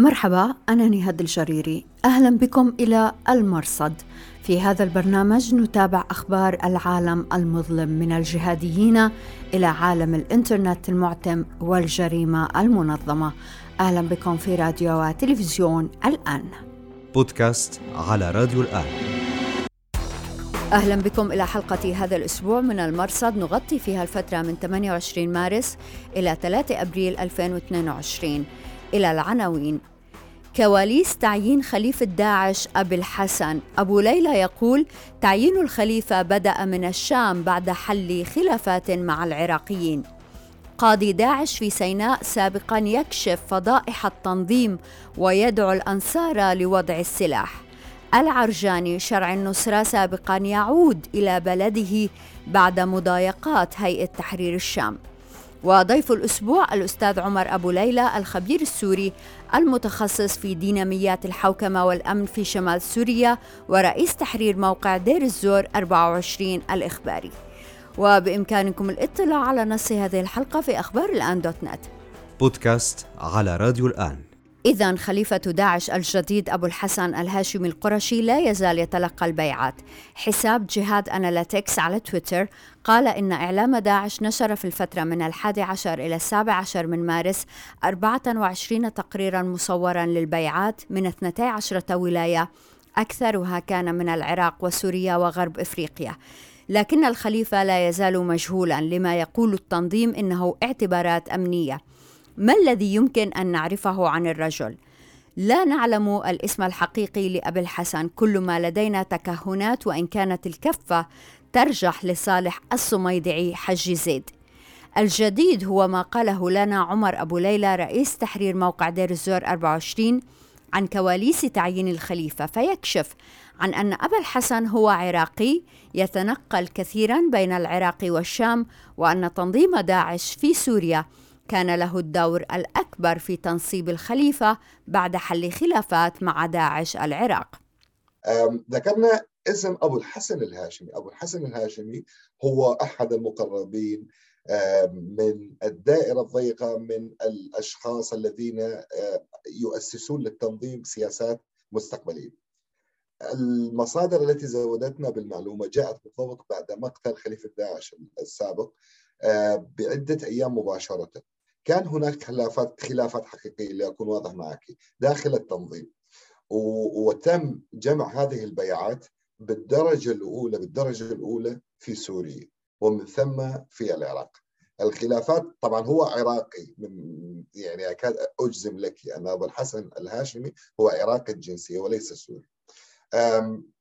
مرحبا أنا نهاد الجريري. أهلا بكم إلى المرصد. في هذا البرنامج نتابع أخبار العالم المظلم من الجهاديين إلى عالم الإنترنت المعتم والجريمة المنظمة. أهلا بكم في راديو وتلفزيون الآن. بودكاست على راديو الآن. أهلا بكم إلى حلقة هذا الأسبوع من المرصد. نغطي فيها الفترة من 28 مارس إلى 3 أبريل 2022 إلى العناوين. كواليس تعيين خليفة داعش أبي الحسن. أبو ليلى يقول تعيين الخليفة بدأ من الشام بعد حل خلافات مع العراقيين. قاضي داعش في سيناء سابقا يكشف فضائح التنظيم ويدعو الأنصار لوضع السلاح. العرجاني شرع النصرة سابقا يعود إلى بلده بعد مضايقات هيئة تحرير الشام. وضيف الأسبوع الأستاذ عمر أبو ليلى الخبير السوري المتخصص في ديناميات الحوكمة والأمن في شمال سوريا ورئيس تحرير موقع دير الزور 24 الإخباري. وبإمكانكم الاطلاع على نص هذه الحلقة في أخبار الآن دوت نت. بودكاست على راديو الآن. إذا خليفة داعش الجديد أبو الحسن الهاشمي القرشي لا يزال يتلقى البيعات. حساب جهاد أناليتكس على تويتر قال إن إعلام داعش نشر في الفترة من الحادي عشر إلى السابع عشر من مارس 24 تقريرا مصورا للبيعات من 12 ولاية أكثرها كان من العراق وسوريا وغرب إفريقيا. لكن الخليفة لا يزال مجهولا لما يقول التنظيم إنه اعتبارات أمنية. ما الذي يمكن أن نعرفه عن الرجل؟ لا نعلم الاسم الحقيقي لأبي الحسن كل ما لدينا تكهنات وإن كانت الكفة ترجح لصالح الصميدعي حج زيد. الجديد هو ما قاله لنا عمر أبو ليلى رئيس تحرير موقع دير الزور 24 عن كواليس تعيين الخليفة. فيكشف عن أن أبا الحسن هو عراقي يتنقل كثيرا بين العراق والشام وأن تنظيم داعش في سوريا كان له الدور الأكبر في تنصيب الخليفة بعد حل خلافات مع داعش العراق. ذكرنا اسم أبو الحسن الهاشمي. أبو الحسن الهاشمي هو أحد المقربين من الدائرة الضيقة من الأشخاص الذين يؤسسون للتنظيم سياسات مستقبلية. المصادر التي زودتنا بالمعلومة جاءت بالضبط بعد مقتل خليفة داعش السابق بعدة أيام مباشرة. كان هناك خلافات خلافات حقيقية لأكون واضح معك. داخل التنظيم. وتم جمع هذه البيعات بالدرجة الاولى بالدرجة الأولى في سوريا ومن ثم في العراق. الخلافات طبعا هو عراقي من يعني أكاد أجزم لك ان أبو الحسن الهاشمي هو عراقي الجنسية وليس سوري.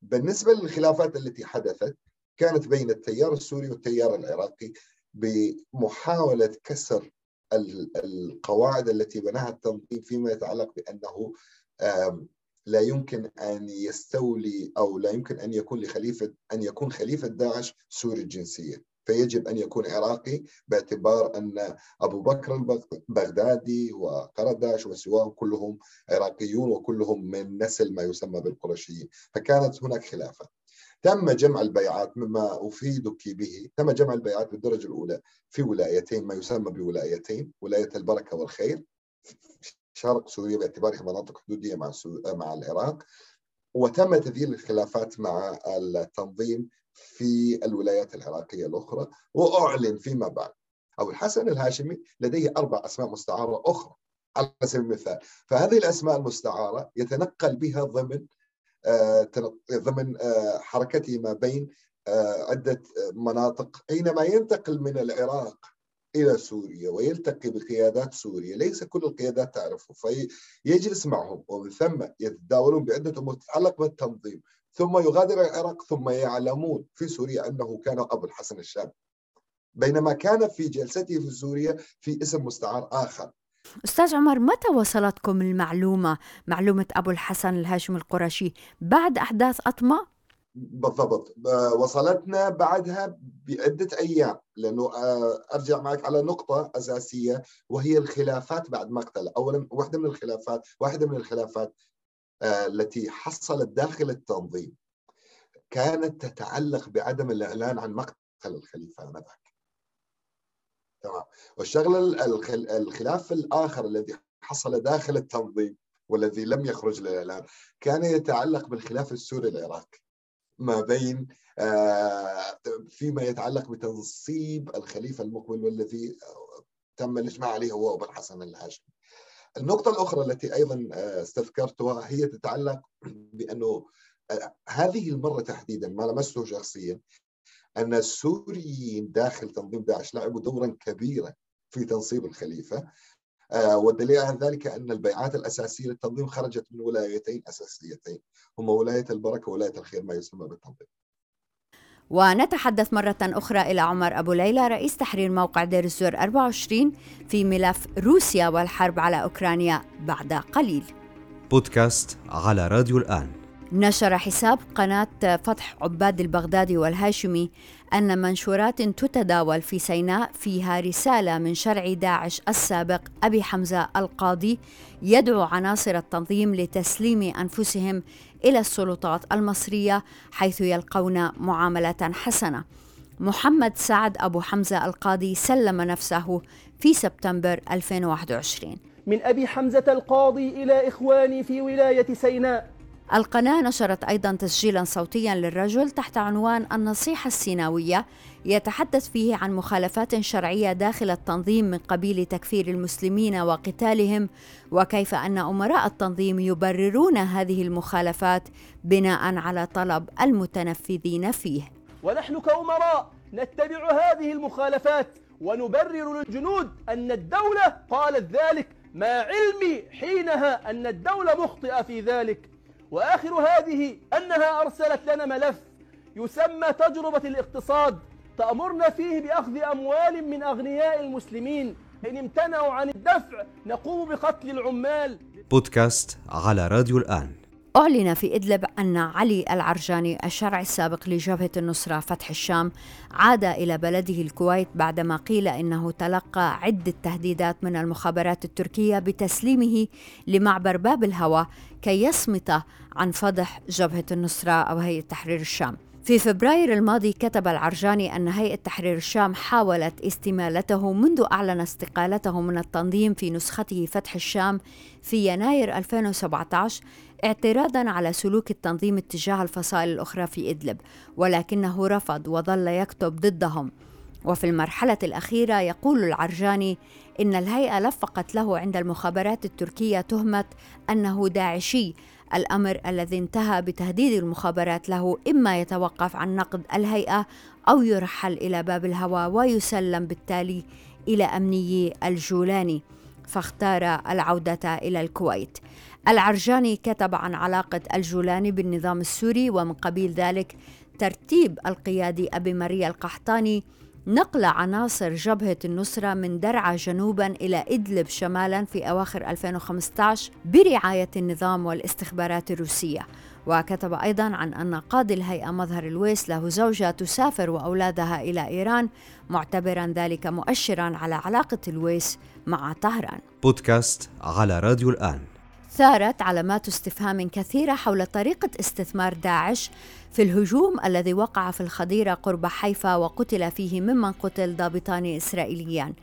بالنسبة للخلافات التي حدثت كانت بين التيار السوري والتيار العراقي بمحاولة كسر القواعد التي بناها التنظيم فيما يتعلق بأنه لا يمكن أن يستولي أو لا يمكن أن يكون لخليفة أن يكون خليفة داعش سوري الجنسية. فيجب أن يكون عراقي باعتبار أن أبو بكر البغدادي وقرداش وسواهم كلهم عراقيون وكلهم من نسل ما يسمى بالقرشيين. فكانت هناك خلافة. تم جمع البيعات مما أفيدك به تم جمع البيعات بالدرجة الأولى في ولايتين ما يسمى بولايتين ولاية البركة والخير شرق سوريا باعتبارها مناطق حدودية مع مع العراق. وتم تذييل الخلافات مع التنظيم في الولايات العراقية الأخرى وأعلن فيما بعد. أبو الحسن الهاشمي لديه أربع أسماء مستعارة أخرى على سبيل المثال. فهذه الأسماء المستعارة يتنقل بها ضمن ضمن آه، حركته ما بين آه، عدة مناطق حينما ينتقل من العراق إلى سوريا ويلتقي بقيادات سوريا ليس كل القيادات تعرفه فيجلس معهم ومن ثم يتداولون بعدة أمور تتعلق بالتنظيم ثم يغادر العراق ثم يعلمون في سوريا أنه كان أبو الحسن الشام بينما كان في جلسته في سوريا في اسم مستعار آخر. أستاذ عمر متى وصلتكم المعلومة؟ معلومة أبو الحسن الهاشم القرشي بعد أحداث أطمة؟ بالضبط. وصلتنا بعدها بعدة أيام لأنه آه، أرجع معك على نقطة أساسية وهي الخلافات بعد مقتله أولا واحدة من الخلافات واحدة من الخلافات آه، التي حصلت داخل التنظيم كانت تتعلق بعدم الإعلان عن مقتل الخليفة آنذاك. تمام. والشغلة الخلاف الآخر الذي حصل داخل التنظيم والذي لم يخرج للإعلام كان يتعلق بالخلاف السوري العراقي ما بين آه، فيما يتعلق بتنصيب الخليفة المقبل والذي تم الإجماع عليه هو أبو الحسن الهاشمي. النقطة الأخرى التي أيضا آه، استذكرتها هي تتعلق بأنه آه، هذه المرة تحديدا ما لمسته شخصيا أن السوريين داخل تنظيم داعش لعبوا دورا كبيرا في تنصيب الخليفة. آه، والدليل على ذلك أن البيعات الأساسية للتنظيم خرجت من ولايتين أساسيتين هما ولاية البركة وولاية الخير ما يسمى بالتنظيم. ونتحدث مرة أخرى إلى عمر أبو ليلى رئيس تحرير موقع دير الزور 24 في ملف روسيا والحرب على أوكرانيا بعد قليل. بودكاست على راديو الآن. نشر حساب قناة فتح عباد البغدادي والهاشمي أن منشورات تتداول في سيناء فيها رسالة من شرع داعش السابق أبي حمزة القاضي يدعو عناصر التنظيم لتسليم أنفسهم إلى السلطات المصرية حيث يلقون معاملة حسنة. محمد سعد أبو حمزة القاضي سلم نفسه في سبتمبر 2021 من أبي حمزة القاضي إلى إخواني في ولاية سيناء القناة نشرت أيضا تسجيلا صوتيا للرجل تحت عنوان النصيحة السيناوية يتحدث فيه عن مخالفات شرعية داخل التنظيم من قبيل تكفير المسلمين وقتالهم وكيف أن أمراء التنظيم يبررون هذه المخالفات بناء على طلب المتنفذين فيه. ونحن كأمراء نتبع هذه المخالفات ونبرر للجنود أن الدولة قالت ذلك ما علمي حينها أن الدولة مخطئة في ذلك. وآخر هذه أنها أرسلت لنا ملف يسمى تجربة الاقتصاد تأمرنا فيه بأخذ أموال من أغنياء المسلمين. إن امتنعوا عن الدفع نقوم بقتل العمال. بودكاست على راديو الآن. أعلن في إدلب أن علي العرجاني الشرع السابق لجبهة النصرة فتح الشام عاد إلى بلده الكويت بعدما قيل إنه تلقى عدة تهديدات من المخابرات التركية بتسليمه لمعبر باب الهوى كي يصمت عن فضح جبهة النصرة أو هيئة تحرير الشام. في فبراير الماضي كتب العرجاني أن هيئة تحرير الشام حاولت استمالته منذ أعلن استقالته من التنظيم في نسخته فتح الشام في يناير 2017 اعتراضا على سلوك التنظيم اتجاه الفصائل الأخرى في إدلب ولكنه رفض وظل يكتب ضدهم. وفي المرحلة الأخيرة يقول العرجاني إن الهيئة لفقت له عند المخابرات التركية تهمة أنه داعشي الأمر الذي انتهى بتهديد المخابرات له إما يتوقف عن نقد الهيئة أو يرحل إلى باب الهوى ويسلم بالتالي إلى أمني الجولاني. فاختار العودة إلى الكويت. العرجاني كتب عن علاقة الجولاني بالنظام السوري ومن قبيل ذلك ترتيب القيادي أبي مريا القحطاني. نقل عناصر جبهة النصرة من درعا جنوبا إلى إدلب شمالا في أواخر 2015 برعاية النظام والاستخبارات الروسية. وكتب أيضا عن أن قاضي الهيئة مظهر الويس له زوجة تسافر وأولادها إلى إيران. معتبرا ذلك مؤشرا على علاقة الويس مع طهران. بودكاست على راديو الآن. ثارت علامات استفهام كثيرة حول طريقة استثمار داعش في الهجوم الذي وقع في الخضيرة قرب حيفا وقتل فيه ممن قتل ضابطان إسرائيليان.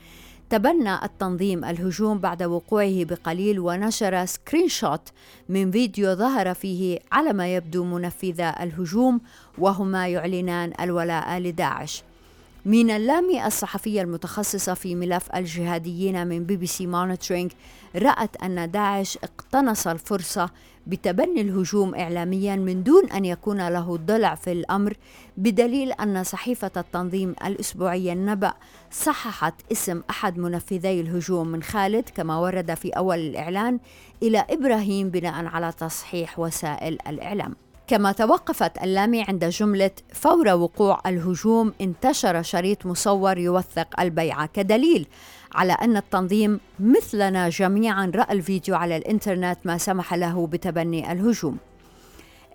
تبنى التنظيم الهجوم بعد وقوعه بقليل ونشر screenshot من فيديو ظهر فيه على ما يبدو منفذا الهجوم وهما يعلنان الولاء لداعش. مينا اللامي الصحفية المتخصصة في ملف الجهاديين من بي بي سي مونيتورينج رأت أن داعش اقتنص الفرصة بتبني الهجوم إعلاميا من دون أن يكون له ضلع في الأمر بدليل أن صحيفة التنظيم الأسبوعية النبأ صححت اسم أحد منفذي الهجوم من خالد كما ورد في أول الإعلان إلى إبراهيم بناء على تصحيح وسائل الإعلام. كما توقفت اللامي عند جملة فور وقوع الهجوم انتشر شريط مصور يوثق البيعة كدليل على أن التنظيم مثلنا جميعا رأى الفيديو على الإنترنت ما سمح له بتبني الهجوم.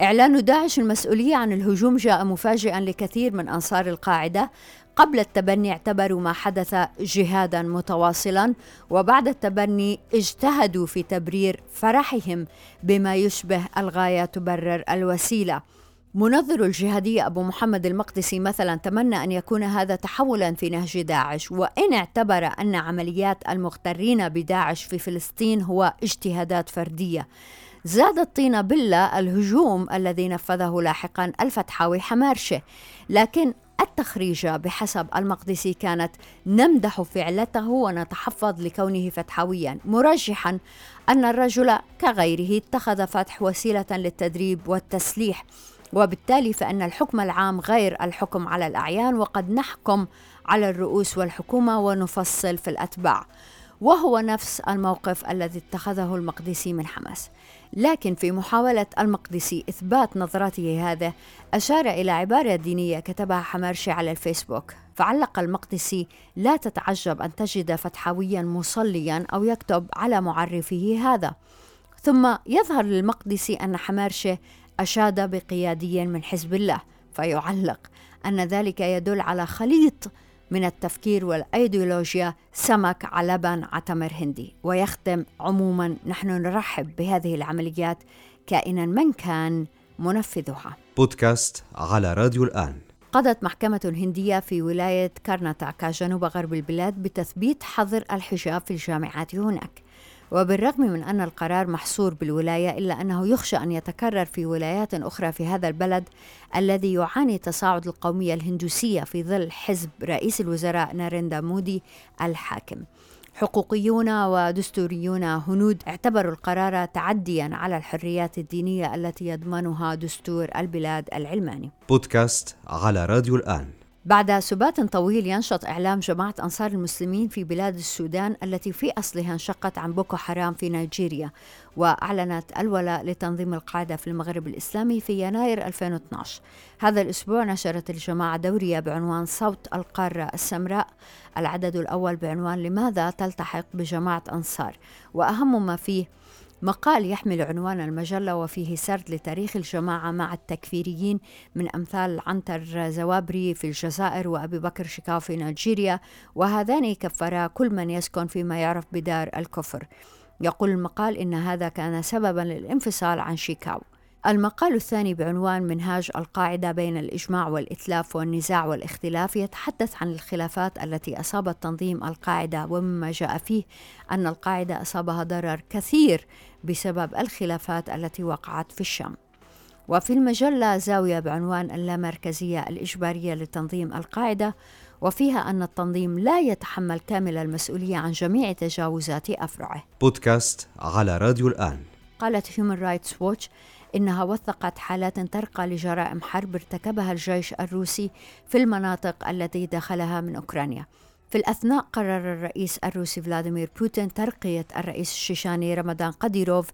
إعلان داعش المسؤولية عن الهجوم جاء مفاجئا لكثير من أنصار القاعدة قبل التبني اعتبروا ما حدث جهادا متواصلا وبعد التبني اجتهدوا في تبرير فرحهم بما يشبه الغاية تبرر الوسيلة. منظر الجهادية أبو محمد المقدسي مثلا تمنى أن يكون هذا تحولا في نهج داعش وإن اعتبر أن عمليات المغترين بداعش في فلسطين هو اجتهادات فردية. زاد الطين بلة الهجوم الذي نفذه لاحقا الفتحاوي حمارشة لكن التخريجة بحسب المقدسي كانت نمدح فعلته ونتحفظ لكونه فتحويا مرجحا أن الرجل كغيره اتخذ فتح وسيلة للتدريب والتسليح وبالتالي فإن الحكم العام غير الحكم على الأعيان وقد نحكم على الرؤوس والحكومة ونفصل في الأتباع. وهو نفس الموقف الذي اتخذه المقدسي من حماس. لكن في محاولة المقدسي إثبات نظرته هذا أشار إلى عبارة دينية كتبها حمارشي على الفيسبوك. فعلق المقدسي لا تتعجب أن تجد فتحويا مصليا أو يكتب على معرفه هذا. ثم يظهر للمقدسي أن حمارشة أشاد بقيادي من حزب الله. فيعلق أن ذلك يدل على خليط من التفكير والأيديولوجيا سمك على لبن عتمر هندي. ويختم عموما نحن نرحب بهذه العمليات كائنا من كان منفذها. بودكاست على راديو الآن. قضت محكمة هندية في ولاية كارناتاكا جنوب غرب البلاد بتثبيت حظر الحجاب في الجامعات هناك. وبالرغم من أن القرار محصور بالولاية إلا أنه يخشى أن يتكرر في ولايات أخرى في هذا البلد الذي يعاني تصاعد القومية الهندوسية في ظل حزب رئيس الوزراء ناريندا مودي الحاكم. حقوقيون ودستوريون هنود اعتبروا القرار تعديا على الحريات الدينية التي يضمنها دستور البلاد العلماني. بودكاست على راديو الآن. بعد سبات طويل ينشط إعلام جماعة أنصار المسلمين في بلاد السودان التي في أصلها انشقت عن بوكو حرام في نيجيريا وأعلنت الولاء لتنظيم القاعدة في المغرب الإسلامي في يناير 2012 هذا الأسبوع نشرت الجماعة دورية بعنوان صوت القارة السمراء. العدد الأول بعنوان لماذا تلتحق بجماعة أنصار؟ وأهم ما فيه مقال يحمل عنوان المجلة وفيه سرد لتاريخ الجماعة مع التكفيريين من أمثال عنتر زوابري في الجزائر وأبي بكر شيكاو في نيجيريا وهذان كفرا كل من يسكن فيما يعرف بدار الكفر. يقول المقال إن هذا كان سببا للانفصال عن شيكاو. المقال الثاني بعنوان منهاج القاعدة بين الإجماع والإتلاف والنزاع والاختلاف يتحدث عن الخلافات التي أصابت تنظيم القاعدة ومما جاء فيه أن القاعدة أصابها ضرر كثير بسبب الخلافات التي وقعت في الشام. وفي المجلة زاوية بعنوان اللامركزية الإجبارية لتنظيم القاعدة وفيها أن التنظيم لا يتحمل كامل المسؤولية عن جميع تجاوزات أفرعه. بودكاست على راديو الآن. قالت Human Rights Watch إنها وثقت حالات ترقى لجرائم حرب ارتكبها الجيش الروسي في المناطق التي دخلها من أوكرانيا. في الأثناء قرر الرئيس الروسي فلاديمير بوتين ترقية الرئيس الشيشاني رمضان قديروف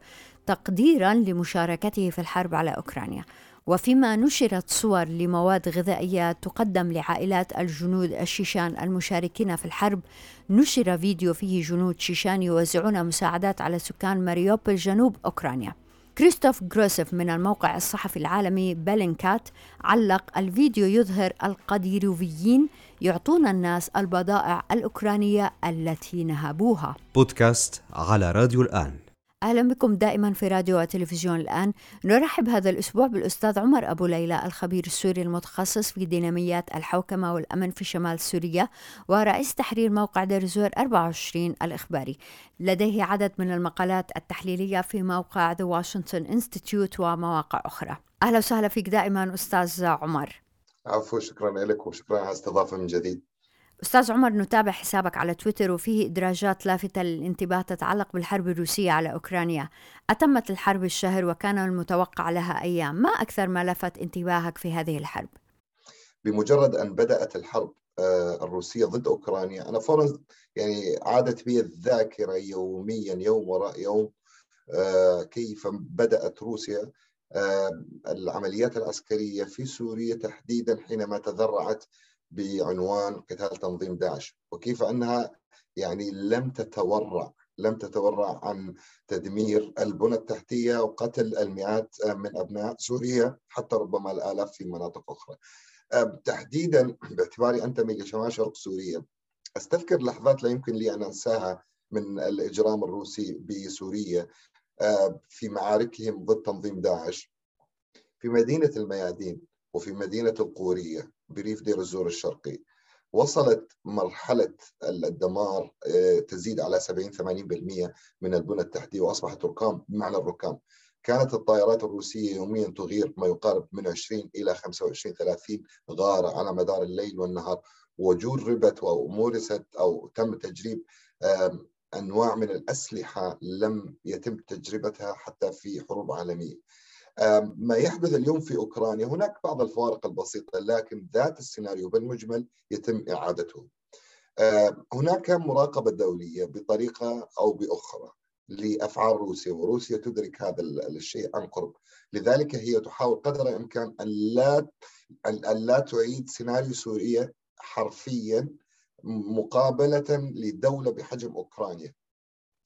تقديرا لمشاركته في الحرب على أوكرانيا. وفيما نشرت صور لمواد غذائية تقدم لعائلات الجنود الشيشان المشاركين في الحرب نشر فيديو فيه جنود شيشان يوزعون مساعدات على سكان ماريوبل جنوب أوكرانيا. كريستوف جروزيف من الموقع الصحفي العالمي بيلنكات علق الفيديو يظهر القديروفيين يعطون الناس البضائع الأوكرانية التي نهبوها. بودكاست على راديو الآن. أهلا بكم دائما في راديو وتلفزيون الآن. نرحب هذا الأسبوع بالأستاذ عمر أبو ليلى الخبير السوري المتخصص في ديناميات الحوكمة والأمن في شمال سوريا ورئيس تحرير موقع ديرزور 24 الإخباري. لديه عدد من المقالات التحليلية في موقع The Washington Institute ومواقع أخرى. أهلا وسهلا فيك دائما أستاذ عمر. عفوا شكرا لك وشكرا على الاستضافة من جديد. أستاذ عمر نتابع حسابك على تويتر وفيه إدراجات لافتة للانتباه تتعلق بالحرب الروسية على أوكرانيا أتمت الحرب الشهر وكان المتوقع لها أيام ما أكثر ما لفت انتباهك في هذه الحرب؟ بمجرد أن بدأت الحرب آه، الروسية ضد أوكرانيا أنا فورا يعني عادت بي الذاكرة يوميا يوم وراء يوم آه، كيف بدأت روسيا آه، العمليات العسكرية في سوريا تحديدا حينما تذرعت بعنوان قتال تنظيم داعش وكيف أنها يعني لم تتورع لم تتورع عن تدمير البنى التحتية وقتل المئات من أبناء سوريا حتى ربما الآلاف في مناطق أخرى. تحديدا باعتباري انتمي لشمال شرق سوريا أستذكر لحظات لا يمكن لي أن أنساها من الإجرام الروسي بسوريا في معاركهم ضد تنظيم داعش في مدينة الميادين وفي مدينة القورية بريف دير الزور الشرقي وصلت مرحلة الدمار آه، تزيد على 70 80% من البنى التحتية وأصبحت ركام بمعنى الركام. كانت الطائرات الروسية يوميا تغير ما يقارب من 20 إلى 25 30 غارة على مدار الليل والنهار. وجربت أو مورست أو تم تجريب أنواع من الأسلحة لم يتم تجربتها حتى في حروب عالمية. ما يحدث اليوم في أوكرانيا هناك بعض الفوارق البسيطة لكن ذات السيناريو بالمجمل يتم إعادته. هناك مراقبة دولية بطريقة أو بأخرى لأفعال روسيا وروسيا تدرك هذا الشيء عن قرب. لذلك هي تحاول قدر الإمكان أن لا أن لا تعيد سيناريو سوريا حرفيا مقابلة لدولة بحجم أوكرانيا.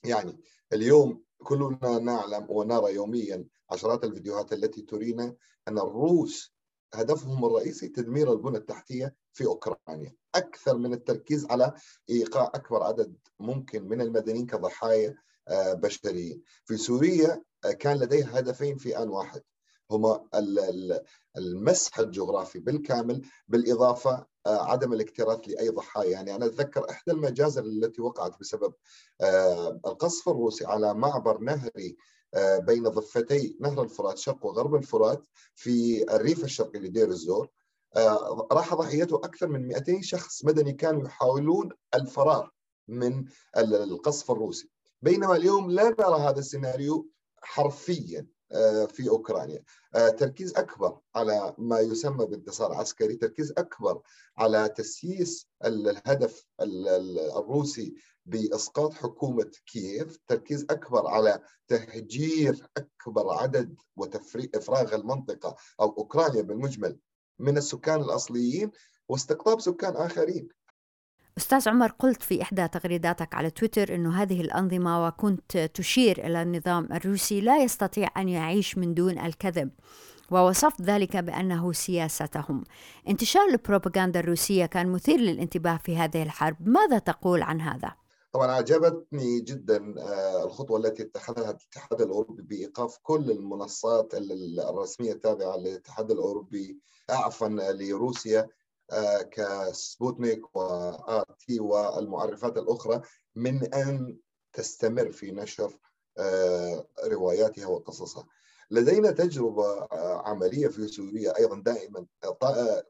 يعني اليوم كلنا نعلم ونرى يوميا عشرات الفيديوهات التي ترينا أن الروس هدفهم الرئيسي تدمير البنى التحتية في أوكرانيا. أكثر من التركيز على إيقاع أكبر عدد ممكن من المدنيين كضحايا آه، بشريين. في سوريا آه، كان لديها هدفين في آن واحد. هما المسح الجغرافي بالكامل بالإضافة آه، عدم الاكتراث لأي ضحايا. يعني أنا أتذكر إحدى المجازر التي وقعت بسبب القصف الروسي على معبر نهري بين ضفتي نهر الفرات شرق وغرب الفرات في الريف الشرقي لدير الزور. راح ضحيته أكثر من 200 شخص مدني كانوا يحاولون الفرار من القصف الروسي. بينما اليوم لا نرى هذا السيناريو حرفيا. آه، في أوكرانيا. آه، تركيز أكبر على ما يسمى بانتصار عسكري تركيز أكبر على تسييس الهدف الروسي بإسقاط حكومة كييف. تركيز أكبر على تهجير أكبر عدد وافراغ المنطقة أو أوكرانيا بالمجمل من السكان الأصليين واستقطاب سكان آخرين. أستاذ عمر قلت في إحدى تغريداتك على تويتر أنه هذه الأنظمة وكنت تشير إلى النظام الروسي لا يستطيع أن يعيش من دون الكذب ووصفت ذلك بأنه سياستهم انتشار البروباغندا الروسية كان مثير للانتباه في هذه الحرب ماذا تقول عن هذا؟ طبعا عجبتني جدا آه، الخطوة التي اتخذها الاتحاد الأوروبي بإيقاف كل المنصات الرسمية التابعة للاتحاد الأوروبي عفوا لروسيا كسبوتنيك وآر تي والمعرفات الأخرى من أن تستمر في نشر آه، رواياتها وقصصها. لدينا تجربة آه، عملية في سوريا أيضا دائما.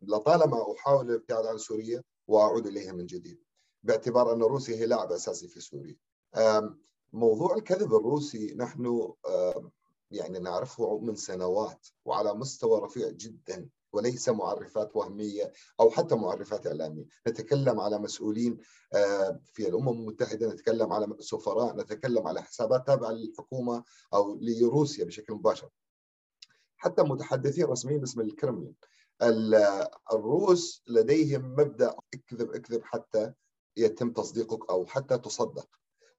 لطالما أحاول الابتعاد عن سوريا وأعود إليها من جديد باعتبار أن روسيا هي لاعب أساسي في سوريا. موضوع الكذب الروسي نحن يعني نعرفه من سنوات وعلى مستوى رفيع جدا. وليس معرفات وهمية أو حتى معرفات إعلامية. نتكلم على مسؤولين آه، في الأمم المتحدة نتكلم على سفراء نتكلم على حسابات تابعة للحكومة أو لروسيا بشكل مباشر. حتى متحدثين رسميين باسم الكرملين. الروس لديهم مبدأ اكذب اكذب حتى يتم تصديقك أو حتى تصدق.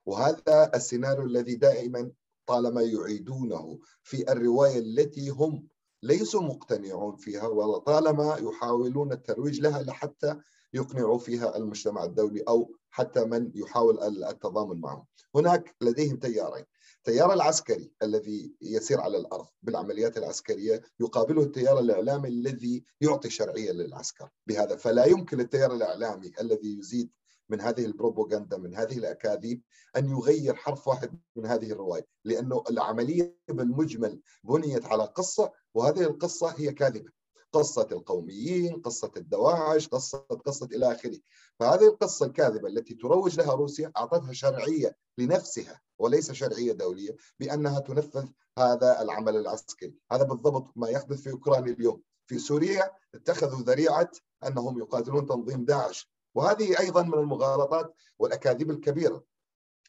وهذا السيناريو الذي دائما طالما يعيدونه في الرواية التي هم ليسوا مقتنعون فيها وطالما يحاولون الترويج لها لحتى يقنعوا فيها المجتمع الدولي أو حتى من يحاول التضامن معهم. هناك لديهم تيارين، التيار العسكري الذي يسير على الأرض بالعمليات العسكرية يقابله التيار الإعلامي الذي يعطي شرعية للعسكر بهذا فلا يمكن التيار الإعلامي الذي يزيد من هذه البروباغندا من هذه الأكاذيب أن يغير حرف واحد من هذه الرواية لأنه العملية بالمجمل بنيت على قصة وهذه القصة هي كاذبة. قصة القوميين قصة الدواعش قصة قصة إلى آخره. فهذه القصة الكاذبة التي تروج لها روسيا أعطتها شرعية لنفسها وليس شرعية دولية بأنها تنفذ هذا العمل العسكري. هذا بالضبط ما يحدث في أوكرانيا اليوم. في سوريا اتخذوا ذريعة أنهم يقاتلون تنظيم داعش. وهذه أيضا من المغالطات والأكاذيب الكبيرة.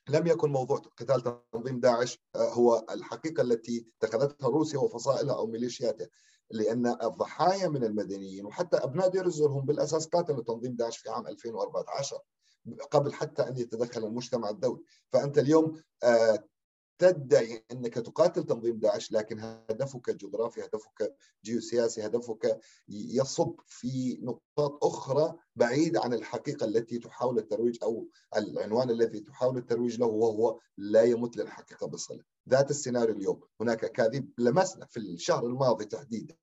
لم يكن موضوع قتال تنظيم داعش آه، هو الحقيقة التي اتخذتها روسيا وفصائلها أو ميليشياتها لأن الضحايا من المدنيين وحتى أبناء دير الزور هم بالأساس قاتلوا تنظيم داعش في عام 2014 قبل حتى أن يتدخل المجتمع الدولي. فأنت اليوم آه، تدعي إنك تقاتل تنظيم داعش لكن هدفك جغرافي هدفك جيوسياسي هدفك يصب في نقاط أخرى بعيد عن الحقيقة التي تحاول الترويج أو العنوان الذي تحاول الترويج له وهو لا يمت للحقيقة بصلة. ذات السيناريو اليوم هناك أكاذيب لمسنا في الشهر الماضي تحديدا.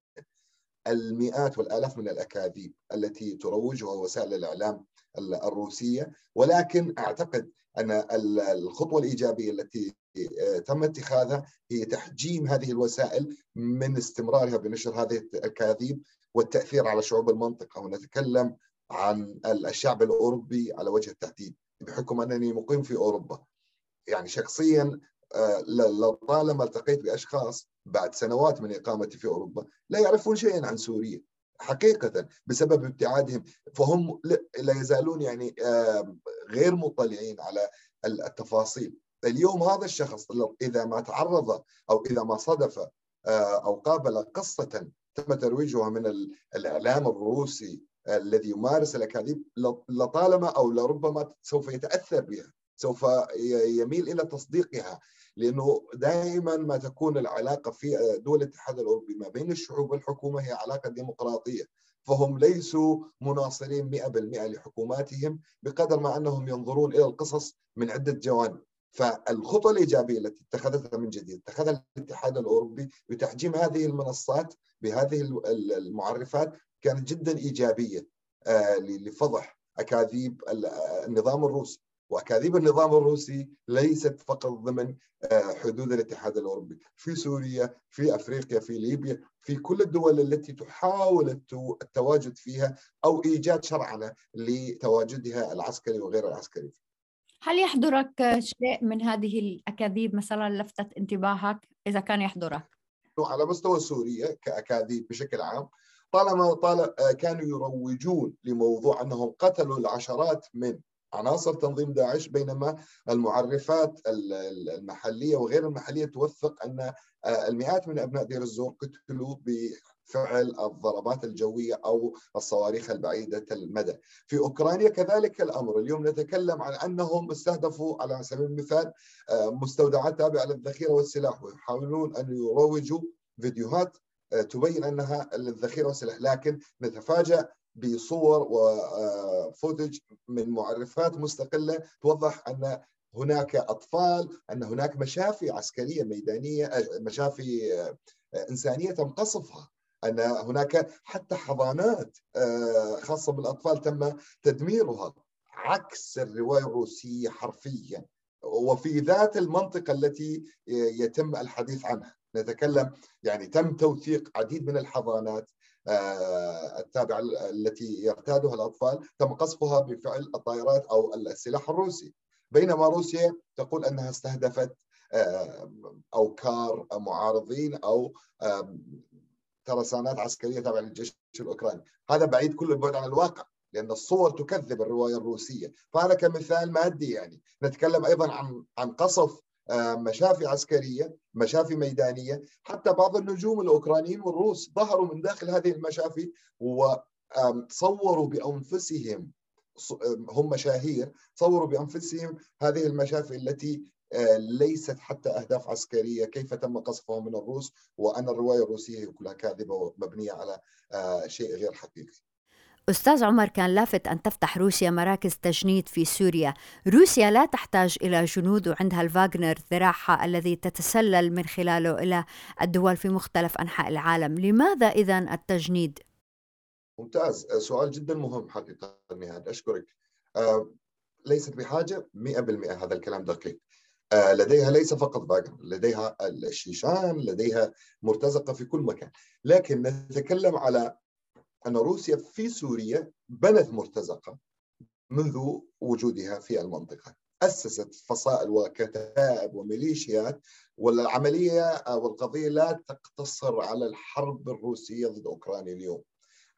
المئات والآلاف من الأكاذيب التي تروجها وسائل الإعلام الروسية ولكن أعتقد أن الخطوة الإيجابية التي تم اتخاذها هي تحجيم هذه الوسائل من استمرارها بنشر هذه الأكاذيب والتأثير على شعوب المنطقة. ونتكلم عن الشعب الأوروبي على وجه التحديد بحكم أنني مقيم في أوروبا. يعني شخصيا آه، لطالما التقيت بأشخاص بعد سنوات من إقامتي في أوروبا لا يعرفون شيئا عن سوريا. حقيقة بسبب ابتعادهم فهم لا يزالون يعني غير مطلعين على التفاصيل. اليوم هذا الشخص إذا ما تعرض أو إذا ما صدف آه، أو قابل قصة تم ترويجها من الإعلام الروسي الذي يمارس الأكاذيب لطالما أو لربما سوف يتأثر بها سوف يميل إلى تصديقها لأنه دائما ما تكون العلاقة في دول الاتحاد الأوروبي ما بين الشعوب والحكومة هي علاقة ديمقراطية فهم ليسوا مناصرين 100% لحكوماتهم بقدر ما أنهم ينظرون إلى القصص من عدة جوانب. فالخطوة الإيجابية التي اتخذتها من جديد اتخذها الاتحاد الأوروبي بتحجيم هذه المنصات بهذه المعرفات كانت جدا إيجابية آه، لفضح أكاذيب النظام الروسي وأكاذيب النظام الروسي ليست فقط ضمن آه، حدود الاتحاد الأوروبي، في سوريا، في أفريقيا، في ليبيا، في كل الدول التي تحاول التواجد فيها أو إيجاد شرعنه لتواجدها العسكري وغير العسكري. هل يحضرك شيء من هذه الأكاذيب مثلا لفتت انتباهك إذا كان يحضرك؟ على مستوى سوريا كأكاذيب بشكل عام طالما طال كانوا يروجون لموضوع أنهم قتلوا العشرات من عناصر تنظيم داعش بينما المعرفات المحلية وغير المحلية توثق أن آه، المئات من أبناء دير الزور قتلوا بفعل الضربات الجوية أو الصواريخ البعيدة المدى. في أوكرانيا كذلك الأمر، اليوم نتكلم عن أنهم استهدفوا على سبيل المثال آه، مستودعات تابعة للذخيرة والسلاح ويحاولون أن يروجوا فيديوهات آه، تبين أنها للذخيره والسلاح، لكن نتفاجأ بصور وفوتج من معرفات مستقلة توضح أن هناك أطفال أن هناك مشافي عسكرية ميدانية مشافي إنسانية تم قصفها أن هناك حتى حضانات خاصة بالأطفال تم تدميرها عكس الرواية الروسية حرفيا. وفي ذات المنطقة التي يتم الحديث عنها. نتكلم يعني تم توثيق عديد من الحضانات آه، التابعة التي يرتادها الأطفال تم قصفها بفعل الطائرات أو السلاح الروسي. بينما روسيا تقول أنها استهدفت آه، أوكار معارضين أو ترسانات عسكرية تابعة للجيش الأوكراني. هذا بعيد كل البعد عن الواقع لأن الصور تكذب الرواية الروسية. فهذا كمثال مادي يعني. نتكلم أيضا عن عن قصف آه، مشافي عسكرية مشافي ميدانية. حتى بعض النجوم الأوكرانيين والروس ظهروا من داخل هذه المشافي وصوروا بأنفسهم هم مشاهير صوروا بأنفسهم هذه المشافي التي ليست حتى أهداف عسكرية. كيف تم قصفها من الروس؟ وأن الرواية الروسية كلها كاذبة ومبنية على آه، شيء غير حقيقي. أستاذ عمر كان لافت أن تفتح روسيا مراكز تجنيد في سوريا. روسيا لا تحتاج إلى جنود وعندها الفاغنر ذراعها الذي تتسلل من خلاله إلى الدول في مختلف أنحاء العالم. لماذا إذا التجنيد؟ ممتاز. سؤال جدا مهم حقيقة نهاد. أشكرك. آه ليست بحاجة 100% هذا الكلام دقيق. آه لديها ليس فقط فاغنر لديها الشيشان لديها مرتزقة في كل مكان. لكن نتكلم على أن روسيا في سوريا بنت مرتزقة منذ وجودها في المنطقة. أسست فصائل وكتائب وميليشيات والعملية والقضية لا تقتصر على الحرب الروسية ضد أوكرانيا اليوم.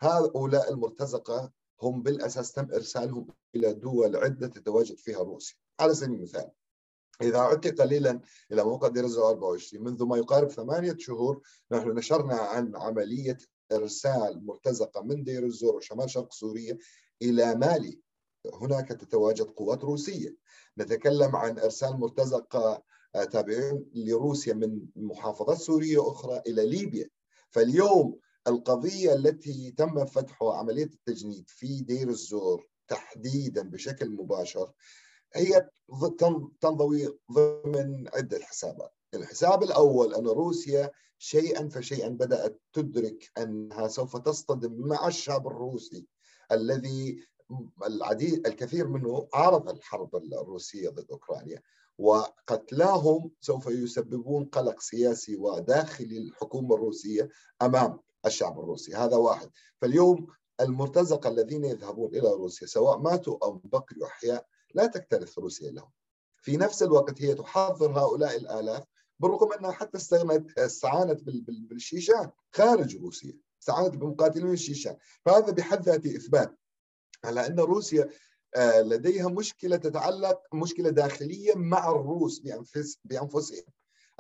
هؤلاء المرتزقة هم بالأساس تم إرسالهم إلى دول عدة تتواجد فيها روسيا. على سبيل المثال إذا عدت قليلا إلى موقع دير 24 منذ ما يقارب ثمانية شهور نحن نشرنا عن عملية إرسال مرتزقة من دير الزور وشمال شرق سوريا إلى مالي. هناك تتواجد قوات روسية. نتكلم عن إرسال مرتزقة آه، تابعين لروسيا من محافظات سورية أخرى إلى ليبيا. فاليوم القضية التي تم فتحها عملية التجنيد في دير الزور تحديدا بشكل مباشر هي تنضوي ضمن عدة حسابات الحساب الأول أن روسيا شيئا فشيئا بدأت تدرك أنها سوف تصطدم مع الشعب الروسي الذي العديد الكثير منه عارض الحرب الروسية ضد أوكرانيا وقتلاهم سوف يسببون قلق سياسي وداخلي الحكومة الروسية أمام الشعب الروسي. هذا واحد. فاليوم المرتزقة الذين يذهبون إلى روسيا سواء ماتوا أو بقيوا أحياء لا تكترث روسيا لهم. في نفس الوقت هي تحضر هؤلاء الآلاف بالرغم أنها حتى استغنت استعانت بالشيشان خارج روسيا استعانت بمقاتلين الشيشان. فهذا بحد ذاته إثبات على أن روسيا آه، لديها مشكلة تتعلق مشكلة داخلية مع الروس بأنفس بأنفسهم.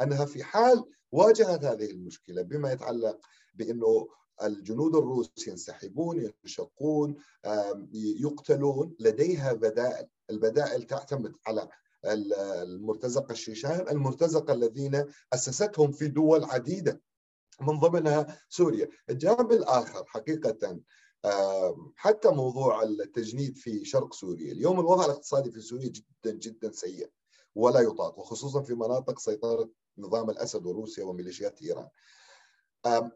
أنها في حال واجهت هذه المشكلة بما يتعلق بأنه الجنود الروس ينسحبون ينشقون يقتلون لديها بدائل. البدائل تعتمد على المرتزقة الشيشان المرتزقة الذين أسستهم في دول عديدة من ضمنها سوريا. الجانب الآخر حقيقة حتى موضوع التجنيد في شرق سوريا. اليوم الوضع الاقتصادي في سوريا جدا جدا سيء ولا يطاق وخصوصا في مناطق سيطرة نظام الأسد وروسيا وميليشيات إيران.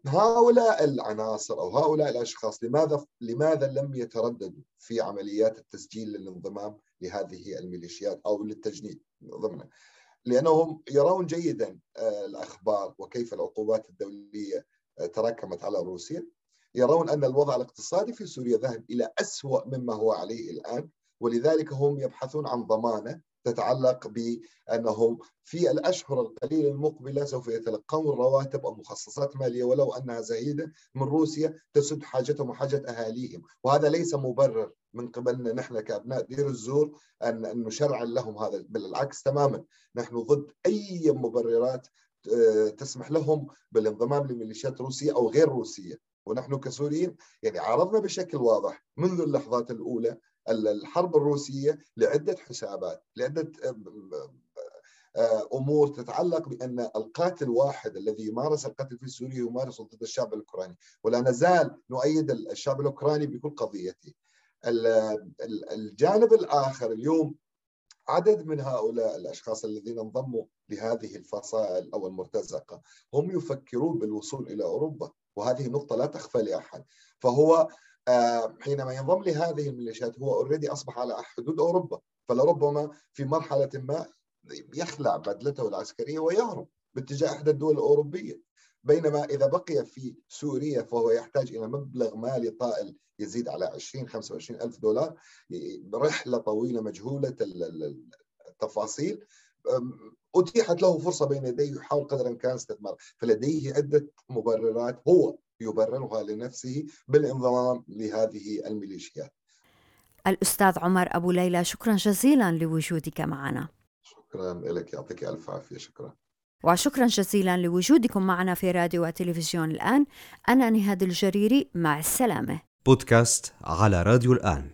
هؤلاء العناصر أو هؤلاء الأشخاص لماذا لماذا لم يترددوا في عمليات التسجيل للانضمام لهذه الميليشيات أو للتجنيد ضمنها؟ لأنهم يرون جيدا آه، الأخبار وكيف العقوبات الدولية آه، تراكمت على روسيا. يرون أن الوضع الاقتصادي في سوريا ذهب إلى اسوء مما هو عليه الآن ولذلك هم يبحثون عن ضمانة تتعلق بأنهم في الأشهر القليلة المقبلة سوف يتلقون رواتب أو مخصصات مالية ولو أنها زهيده من روسيا تسد حاجتهم وحاجة أهاليهم، وهذا ليس مبرر من قبلنا نحن كأبناء دير الزور ان نشرع لهم هذا، بالعكس تماما، نحن ضد أي مبررات آه، تسمح لهم بالانضمام لميليشيات روسية أو غير روسية، ونحن كسوريين يعني عرضنا بشكل واضح منذ اللحظات الأولى الحرب الروسية لعدة حسابات لعدة أمور تتعلق بأن القاتل واحد الذي يمارس القتل في سوريا يمارس ضد الشعب الأوكراني ولا نزال نؤيد الشعب الأوكراني بكل قضيته. الجانب الآخر اليوم عدد من هؤلاء الأشخاص الذين انضموا لهذه الفصائل أو المرتزقة هم يفكرون بالوصول إلى أوروبا وهذه نقطة لا تخفى لأحد فهو آه، حينما ينضم لهذه الميليشيات هو اوريدي أصبح على حدود أوروبا. فلربما في مرحلة ما يخلع بدلته العسكرية ويهرب باتجاه إحدى الدول الأوروبية. بينما إذا بقي في سوريا فهو يحتاج إلى مبلغ مالي طائل يزيد على 20 25 ألف دولار رحلة طويلة مجهولة التفاصيل. أتيحت له فرصة بين يديه يحاول قدر الامكان استثمار. فلديه عدة مبررات هو يبررها لنفسه بالانضمام لهذه الميليشيات. الأستاذ عمر أبو ليلى شكرا جزيلا لوجودك معنا. شكرا لك يعطيك ألف عافية شكرا. وشكرا جزيلا لوجودكم معنا في راديو وتلفزيون الآن. أنا نهاد الجريري مع السلامة. بودكاست على راديو الآن.